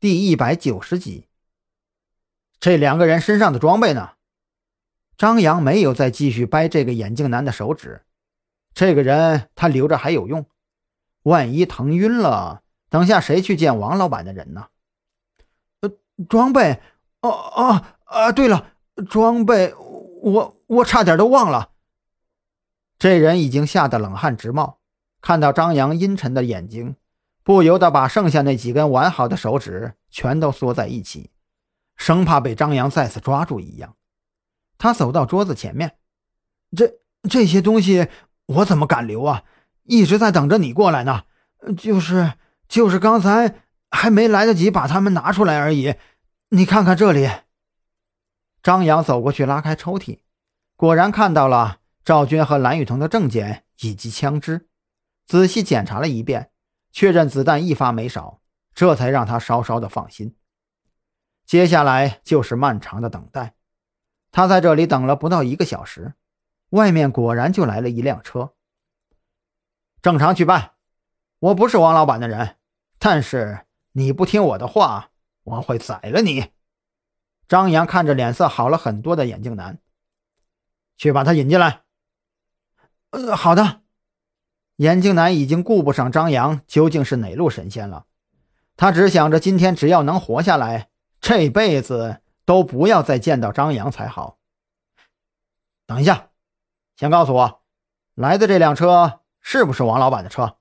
第一百九十集。这两个人身上的装备呢？张扬没有再继续掰这个眼镜男的手指。这个人他留着还有用，万一疼晕了，等下谁去见王老板的人呢？装备，哦哦啊！对了，装备，我我差点都忘了。这人已经吓得冷汗直冒，看到张扬阴沉的眼睛，不由得把剩下那几根完好的手指全都缩在一起。生怕被张扬再次抓住一样，他走到桌子前面。这这些东西我怎么敢留啊？一直在等着你过来呢。就是就是刚才还没来得及把它们拿出来而已。你看看这里。张扬走过去拉开抽屉，果然看到了赵军和蓝雨桐的证件以及枪支，仔细检查了一遍，确认子弹一发没少，这才让他稍稍的放心。接下来就是漫长的等待，他在这里等了不到一个小时，外面果然就来了一辆车。正常去办，我不是王老板的人，但是你不听我的话，我会宰了你。张扬看着脸色好了很多的眼镜男，去把他引进来。呃，好的。眼镜男已经顾不上张扬究竟是哪路神仙了，他只想着今天只要能活下来。这辈子都不要再见到张扬才好。等一下，先告诉我，来的这辆车是不是王老板的车？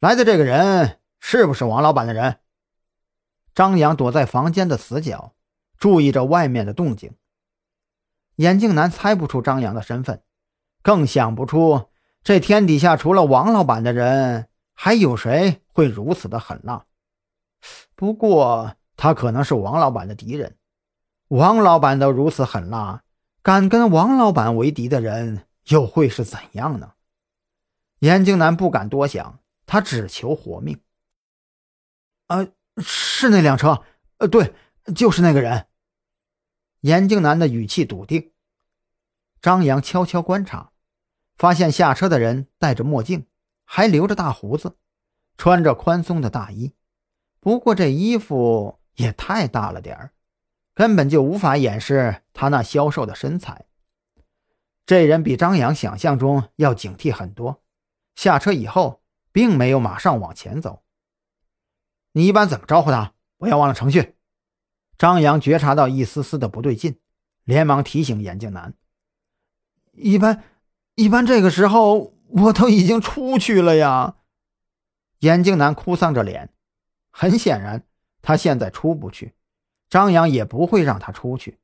来的这个人是不是王老板的人？张扬躲在房间的死角，注意着外面的动静。眼镜男猜不出张扬的身份，更想不出这天底下除了王老板的人，还有谁会如此的狠辣。不过。他可能是王老板的敌人，王老板都如此狠辣，敢跟王老板为敌的人又会是怎样呢？眼镜男不敢多想，他只求活命。啊，是那辆车，呃，对，就是那个人。眼镜男的语气笃定。张扬悄悄观察，发现下车的人戴着墨镜，还留着大胡子，穿着宽松的大衣，不过这衣服。也太大了点儿，根本就无法掩饰他那消瘦的身材。这人比张扬想象中要警惕很多。下车以后，并没有马上往前走。你一般怎么招呼他？不要忘了程序。张扬觉察到一丝丝的不对劲，连忙提醒眼镜男：“一般，一般这个时候我都已经出去了呀。”眼镜男哭丧着脸，很显然。他现在出不去，张扬也不会让他出去。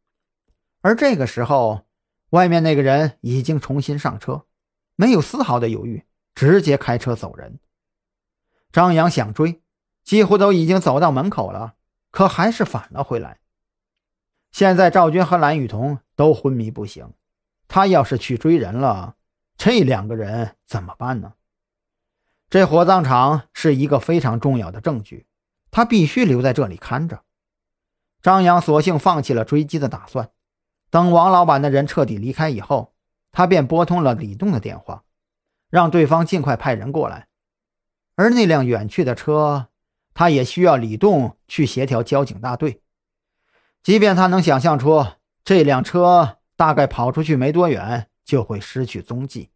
而这个时候，外面那个人已经重新上车，没有丝毫的犹豫，直接开车走人。张扬想追，几乎都已经走到门口了，可还是返了回来。现在赵军和蓝雨桐都昏迷不醒，他要是去追人了，这两个人怎么办呢？这火葬场是一个非常重要的证据。他必须留在这里看着。张扬索性放弃了追击的打算。等王老板的人彻底离开以后，他便拨通了李栋的电话，让对方尽快派人过来。而那辆远去的车，他也需要李栋去协调交警大队。即便他能想象出这辆车大概跑出去没多远就会失去踪迹。